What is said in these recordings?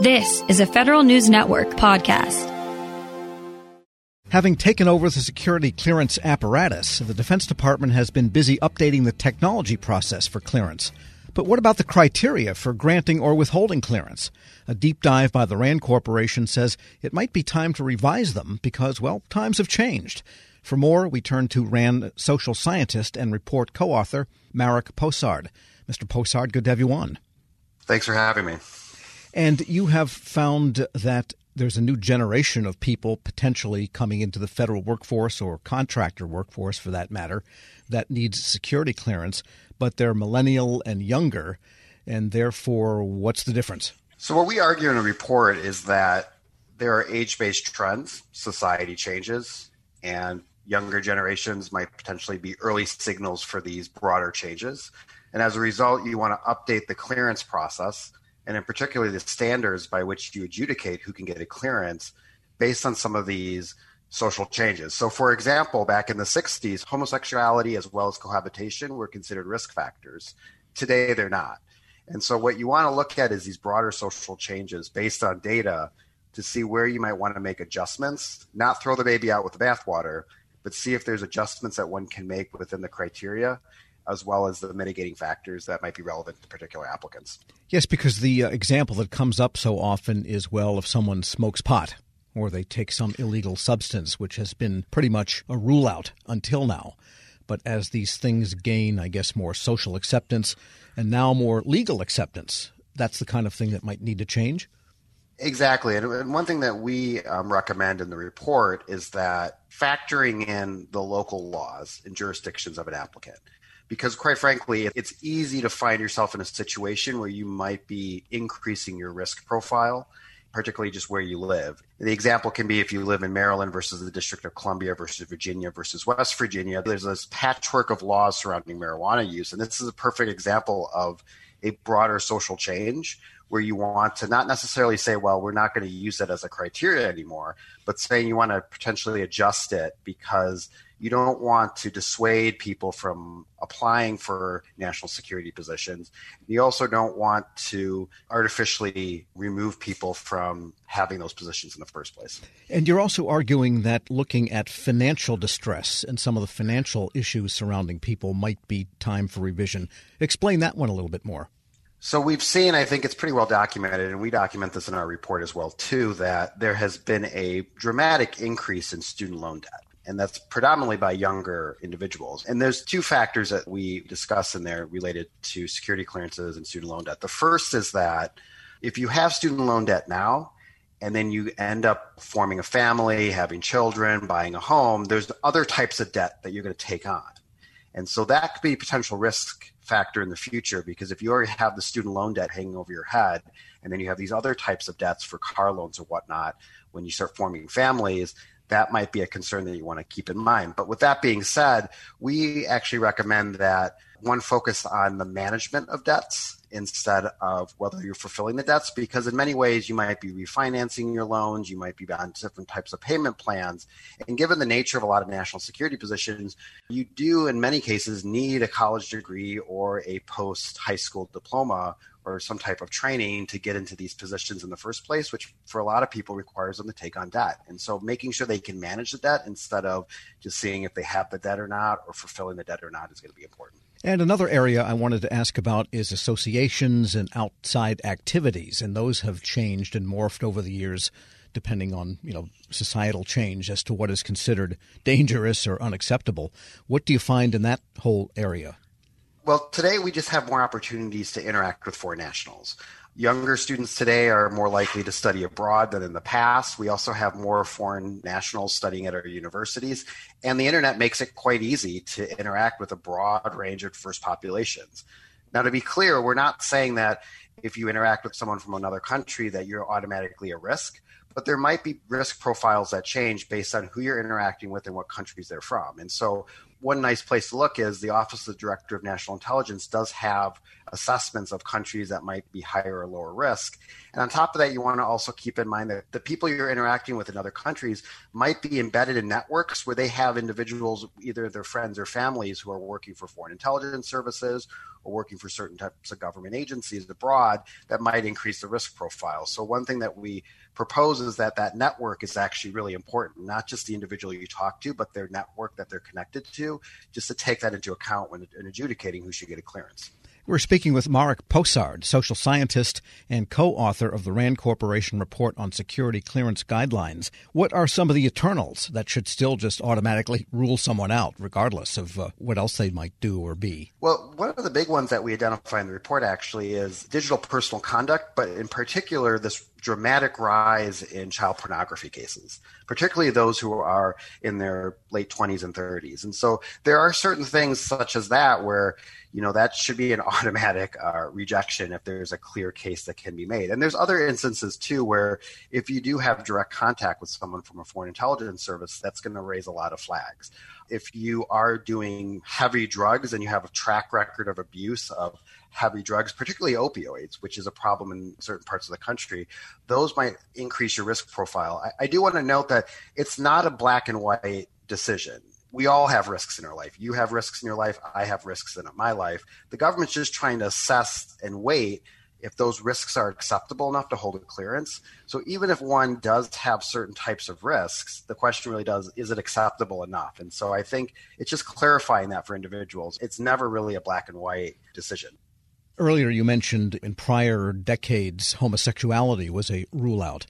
This is a Federal News Network podcast. Having taken over the security clearance apparatus, the Defense Department has been busy updating the technology process for clearance. But what about the criteria for granting or withholding clearance? A deep dive by the RAND Corporation says it might be time to revise them because, well, times have changed. For more, we turn to RAND social scientist and report co author Marek Posard. Mr. Posard, good to have you on. Thanks for having me. And you have found that there's a new generation of people potentially coming into the federal workforce or contractor workforce for that matter that needs security clearance, but they're millennial and younger. And therefore, what's the difference? So, what we argue in the report is that there are age based trends, society changes, and younger generations might potentially be early signals for these broader changes. And as a result, you want to update the clearance process and in particular the standards by which you adjudicate who can get a clearance based on some of these social changes. So, for example, back in the 60s, homosexuality as well as cohabitation were considered risk factors. Today, they're not. And so, what you want to look at is these broader social changes based on data to see where you might want to make adjustments, not throw the baby out with the bathwater, but see if there's adjustments that one can make within the criteria as well as the mitigating factors that might be relevant to particular applicants. Yes, because the uh, example that comes up so often is well, if someone smokes pot or they take some illegal substance, which has been pretty much a rule out until now. But as these things gain, I guess, more social acceptance and now more legal acceptance, that's the kind of thing that might need to change. Exactly. And one thing that we um, recommend in the report is that factoring in the local laws and jurisdictions of an applicant because quite frankly it's easy to find yourself in a situation where you might be increasing your risk profile particularly just where you live. The example can be if you live in Maryland versus the District of Columbia versus Virginia versus West Virginia. There's this patchwork of laws surrounding marijuana use. And this is a perfect example of a broader social change where you want to not necessarily say, well, we're not going to use it as a criteria anymore, but saying you want to potentially adjust it because you don't want to dissuade people from applying for national security positions. You also don't want to artificially remove people from having those positions in the first place. And you're also arguing that looking at financial distress and some of the financial issues surrounding people might be time for revision. Explain that one a little bit more. So we've seen, I think it's pretty well documented, and we document this in our report as well too, that there has been a dramatic increase in student loan debt and that's predominantly by younger individuals. And there's two factors that we discuss in there related to security clearances and student loan debt. The first is that if you have student loan debt now, and then you end up forming a family, having children, buying a home, there's other types of debt that you're going to take on. And so that could be a potential risk factor in the future because if you already have the student loan debt hanging over your head, and then you have these other types of debts for car loans or whatnot, when you start forming families, that might be a concern that you want to keep in mind. But with that being said, we actually recommend that one focus on the management of debts instead of whether you're fulfilling the debts because in many ways you might be refinancing your loans you might be on different types of payment plans and given the nature of a lot of national security positions you do in many cases need a college degree or a post high school diploma or some type of training to get into these positions in the first place, which for a lot of people requires them to take on debt. And so making sure they can manage the debt instead of just seeing if they have the debt or not or fulfilling the debt or not is going to be important. And another area I wanted to ask about is associations and outside activities, and those have changed and morphed over the years depending on you know societal change as to what is considered dangerous or unacceptable. What do you find in that whole area? Well, today we just have more opportunities to interact with foreign nationals. Younger students today are more likely to study abroad than in the past. We also have more foreign nationals studying at our universities, and the internet makes it quite easy to interact with a broad range of first populations. Now, to be clear, we're not saying that if you interact with someone from another country that you're automatically a risk, but there might be risk profiles that change based on who you're interacting with and what countries they're from. And so one nice place to look is the Office of the Director of National Intelligence does have assessments of countries that might be higher or lower risk. And on top of that, you want to also keep in mind that the people you're interacting with in other countries might be embedded in networks where they have individuals, either their friends or families, who are working for foreign intelligence services or working for certain types of government agencies abroad that might increase the risk profile. So, one thing that we propose is that that network is actually really important, not just the individual you talk to, but their network that they're connected to, just to take that into account when adjudicating who should get a clearance. We're speaking with Marek Posard, social scientist and co author of the RAND Corporation report on security clearance guidelines. What are some of the eternals that should still just automatically rule someone out, regardless of uh, what else they might do or be? Well, one of the big ones that we identify in the report actually is digital personal conduct, but in particular, this dramatic rise in child pornography cases, particularly those who are in their late 20s and 30s. And so there are certain things such as that where, you know, that should be an automatic uh, rejection if there's a clear case that can be made. And there's other instances too where if you do have direct contact with someone from a foreign intelligence service, that's going to raise a lot of flags. If you are doing heavy drugs and you have a track record of abuse of heavy drugs, particularly opioids, which is a problem in certain parts of the country, those might increase your risk profile. I, I do want to note that it's not a black and white decision. We all have risks in our life. You have risks in your life. I have risks in my life. The government's just trying to assess and wait if those risks are acceptable enough to hold a clearance. So even if one does have certain types of risks, the question really does is it acceptable enough? And so I think it's just clarifying that for individuals. It's never really a black and white decision. Earlier, you mentioned in prior decades, homosexuality was a rule out.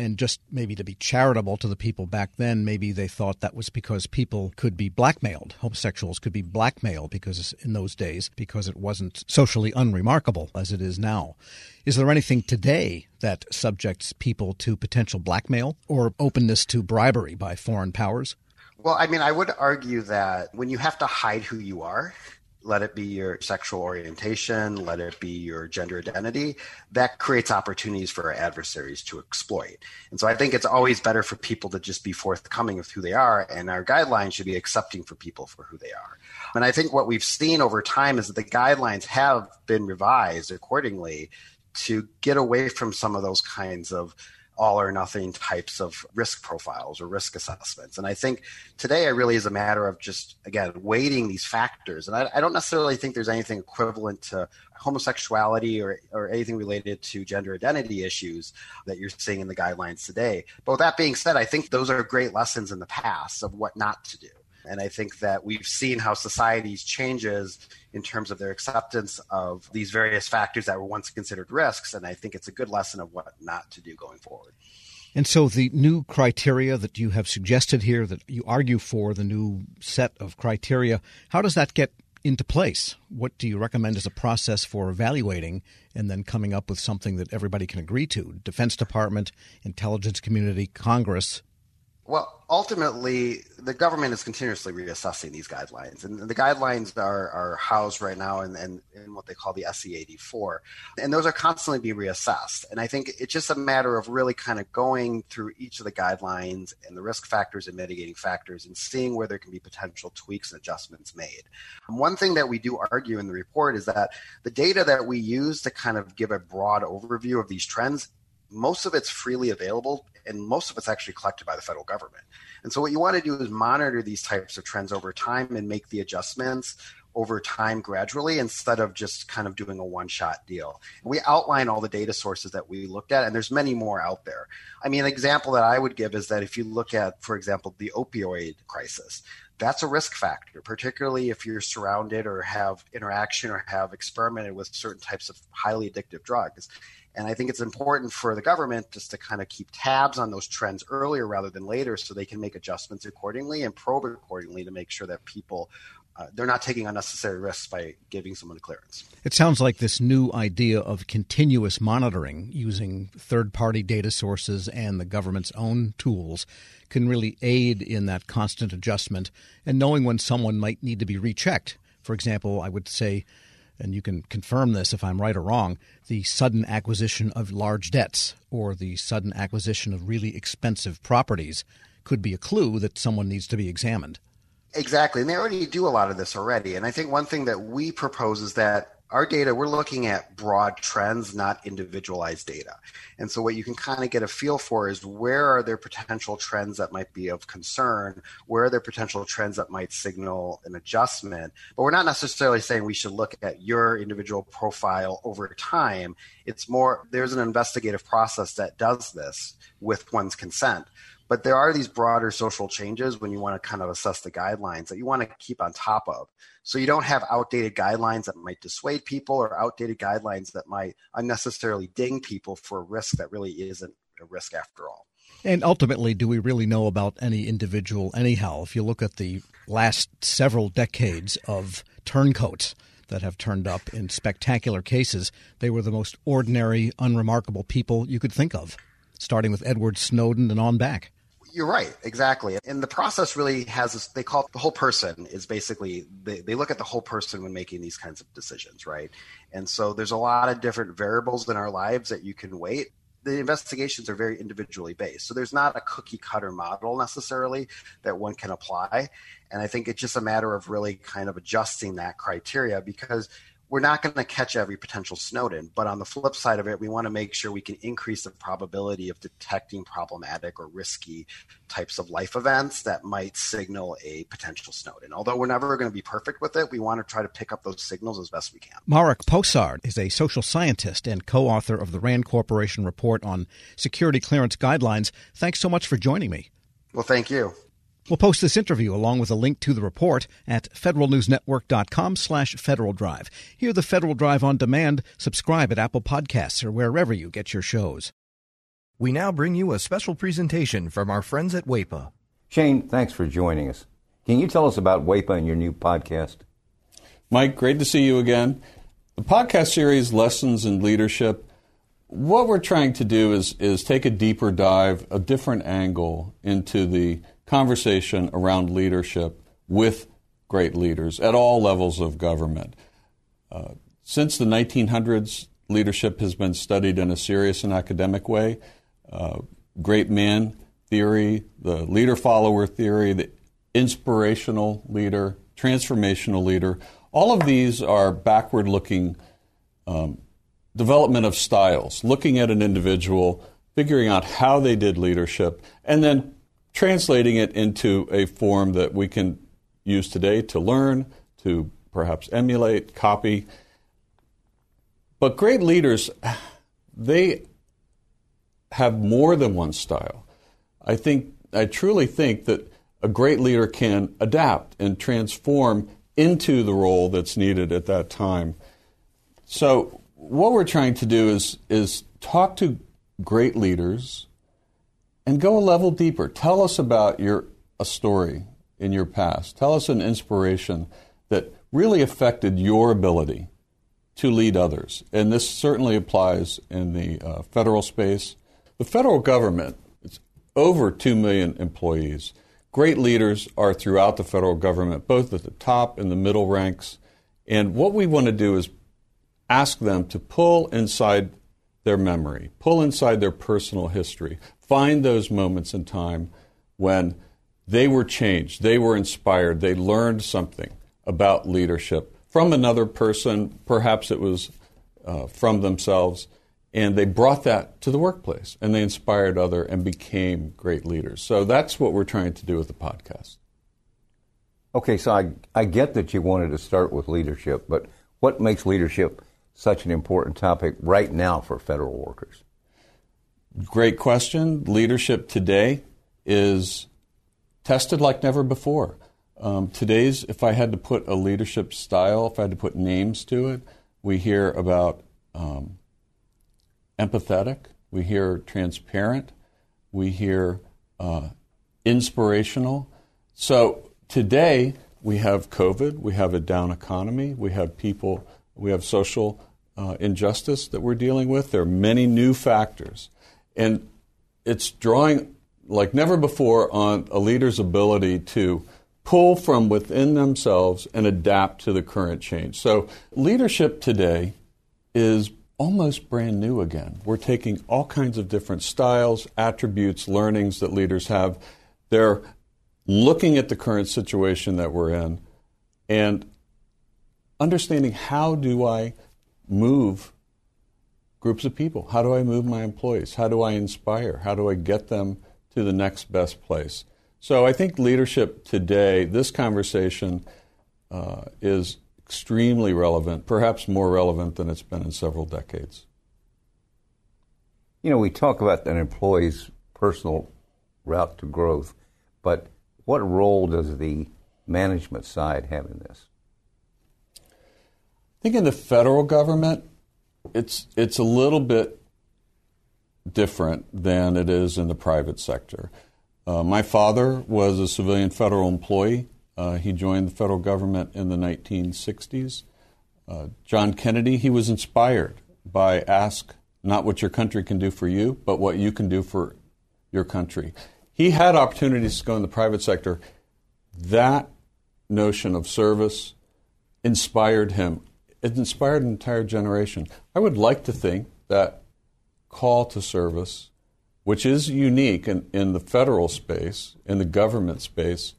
And just maybe to be charitable to the people back then, maybe they thought that was because people could be blackmailed. Homosexuals could be blackmailed because in those days, because it wasn't socially unremarkable as it is now. Is there anything today that subjects people to potential blackmail or openness to bribery by foreign powers? Well, I mean, I would argue that when you have to hide who you are, let it be your sexual orientation, let it be your gender identity, that creates opportunities for our adversaries to exploit. And so I think it's always better for people to just be forthcoming with who they are, and our guidelines should be accepting for people for who they are. And I think what we've seen over time is that the guidelines have been revised accordingly to get away from some of those kinds of all or nothing types of risk profiles or risk assessments. And I think today it really is a matter of just, again, weighting these factors. And I, I don't necessarily think there's anything equivalent to homosexuality or, or anything related to gender identity issues that you're seeing in the guidelines today. But with that being said, I think those are great lessons in the past of what not to do. And I think that we've seen how societies changes in terms of their acceptance of these various factors that were once considered risks. And I think it's a good lesson of what not to do going forward. And so the new criteria that you have suggested here, that you argue for, the new set of criteria, how does that get into place? What do you recommend as a process for evaluating and then coming up with something that everybody can agree to? Defense Department, intelligence community, Congress, well, ultimately, the government is continuously reassessing these guidelines, and the guidelines are, are housed right now in, in, in what they call the SEAD 4, and those are constantly being reassessed. And I think it's just a matter of really kind of going through each of the guidelines and the risk factors and mitigating factors, and seeing where there can be potential tweaks and adjustments made. And one thing that we do argue in the report is that the data that we use to kind of give a broad overview of these trends most of it's freely available and most of it's actually collected by the federal government. And so what you want to do is monitor these types of trends over time and make the adjustments over time gradually instead of just kind of doing a one shot deal. We outline all the data sources that we looked at and there's many more out there. I mean, an example that I would give is that if you look at, for example, the opioid crisis, that's a risk factor, particularly if you're surrounded or have interaction or have experimented with certain types of highly addictive drugs. And I think it's important for the government just to kind of keep tabs on those trends earlier rather than later so they can make adjustments accordingly and probe accordingly to make sure that people uh, they're not taking unnecessary risks by giving someone a clearance. It sounds like this new idea of continuous monitoring using third party data sources and the government's own tools can really aid in that constant adjustment and knowing when someone might need to be rechecked. For example, I would say and you can confirm this if I'm right or wrong, the sudden acquisition of large debts or the sudden acquisition of really expensive properties could be a clue that someone needs to be examined. Exactly. And they already do a lot of this already. And I think one thing that we propose is that our data, we're looking at broad trends, not individualized data. And so what you can kind of get a feel for is where are there potential trends that might be of concern? Where are there potential trends that might signal an adjustment? But we're not necessarily saying we should look at your individual profile over time. It's more, there's an investigative process that does this with one's consent. But there are these broader social changes when you want to kind of assess the guidelines that you want to keep on top of. So you don't have outdated guidelines that might dissuade people or outdated guidelines that might unnecessarily ding people for a risk that really isn't a risk after all. And ultimately, do we really know about any individual anyhow? If you look at the last several decades of turncoats that have turned up in spectacular cases, they were the most ordinary, unremarkable people you could think of, starting with Edward Snowden and on back. You're right, exactly. And the process really has this, they call it the whole person is basically, they, they look at the whole person when making these kinds of decisions, right? And so there's a lot of different variables in our lives that you can weight. The investigations are very individually based. So there's not a cookie cutter model necessarily that one can apply. And I think it's just a matter of really kind of adjusting that criteria because we're not going to catch every potential Snowden. But on the flip side of it, we want to make sure we can increase the probability of detecting problematic or risky types of life events that might signal a potential Snowden. Although we're never going to be perfect with it, we want to try to pick up those signals as best we can. Marek Posard is a social scientist and co author of the RAND Corporation report on security clearance guidelines. Thanks so much for joining me. Well, thank you. We'll post this interview along with a link to the report at federalnewsnetwork.com slash Federal Drive. Hear the Federal Drive on demand. Subscribe at Apple Podcasts or wherever you get your shows. We now bring you a special presentation from our friends at WAEPA. Shane, thanks for joining us. Can you tell us about WAEPA and your new podcast? Mike, great to see you again. The podcast series, Lessons in Leadership, what we're trying to do is, is take a deeper dive, a different angle into the conversation around leadership with great leaders at all levels of government. Uh, since the 1900s, leadership has been studied in a serious and academic way. Uh, great man theory, the leader follower theory, the inspirational leader, transformational leader, all of these are backward looking um, development of styles, looking at an individual, figuring out how they did leadership, and then translating it into a form that we can use today to learn, to perhaps emulate, copy. But great leaders, they have more than one style. I think, I truly think that a great leader can adapt and transform into the role that's needed at that time. So, what we're trying to do is, is talk to great leaders and go a level deeper. Tell us about your a story in your past. Tell us an inspiration that really affected your ability to lead others. And this certainly applies in the uh, federal space. The federal government, it's over 2 million employees. Great leaders are throughout the federal government, both at the top and the middle ranks. And what we want to do is ask them to pull inside their memory, pull inside their personal history, find those moments in time when they were changed, they were inspired, they learned something about leadership from another person, perhaps it was uh, from themselves, and they brought that to the workplace and they inspired other and became great leaders. So that's what we're trying to do with the podcast. Okay, so I, I get that you wanted to start with leadership, but what makes leadership such an important topic right now for federal workers? Great question. Leadership today is tested like never before. Um, today's, if I had to put a leadership style, if I had to put names to it, we hear about um, empathetic, we hear transparent, we hear uh, inspirational. So today we have COVID, we have a down economy, we have people, we have social uh, injustice that we're dealing with. There are many new factors. And it's drawing like never before on a leader's ability to pull from within themselves and adapt to the current change. So, leadership today is almost brand new again. We're taking all kinds of different styles, attributes, learnings that leaders have. They're looking at the current situation that we're in and understanding how do I move groups of people? How do I move my employees? How do I inspire? How do I get them to the next best place? So I think leadership today, this conversation uh, is extremely relevant, perhaps more relevant than it's been in several decades. You know, we talk about an employee's personal route to growth, but what role does the management side have in this? I think in the federal government, it's it's a little bit different than it is in the private sector. Uh, my father was a civilian federal employee. Uh, he joined the federal government in the 1960s. Uh, John Kennedy, he was inspired by ask not what your country can do for you, but what you can do for your country. He had opportunities to go in the private sector. That notion of service inspired him. It inspired an entire generation. I would like to think that call to service, which is unique in, in the federal space, in the government space,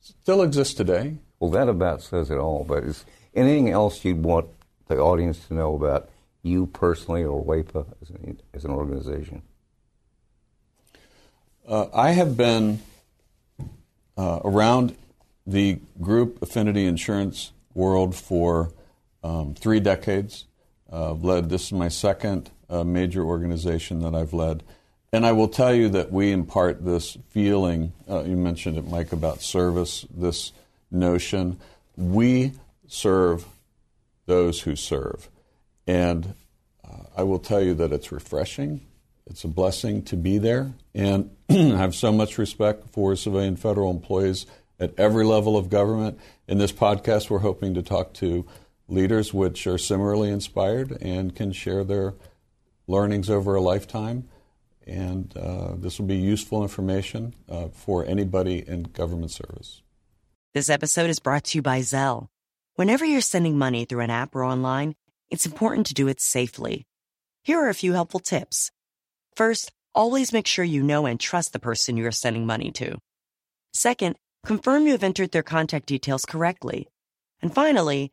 still exists today. Well, that about says it all. But is anything else you'd want the audience to know about you personally or WAEPA as an, as an organization? Uh, I have been uh, around the group affinity insurance world for um, three decades. Uh, led this is my second uh, major organization that I've led, and I will tell you that we impart this feeling. Uh, you mentioned it, Mike, about service. This notion we serve those who serve, and uh, I will tell you that it's refreshing. It's a blessing to be there, and I have so much respect for civilian federal employees at every level of government. In this podcast, we're hoping to talk to leaders which are similarly inspired and can share their learnings over a lifetime. And uh, this will be useful information uh, for anybody in government service. This episode is brought to you by Zelle. Whenever you're sending money through an app or online, it's important to do it safely. Here are a few helpful tips. First, always make sure you know and trust the person you are sending money to. Second, confirm you have entered their contact details correctly. And finally,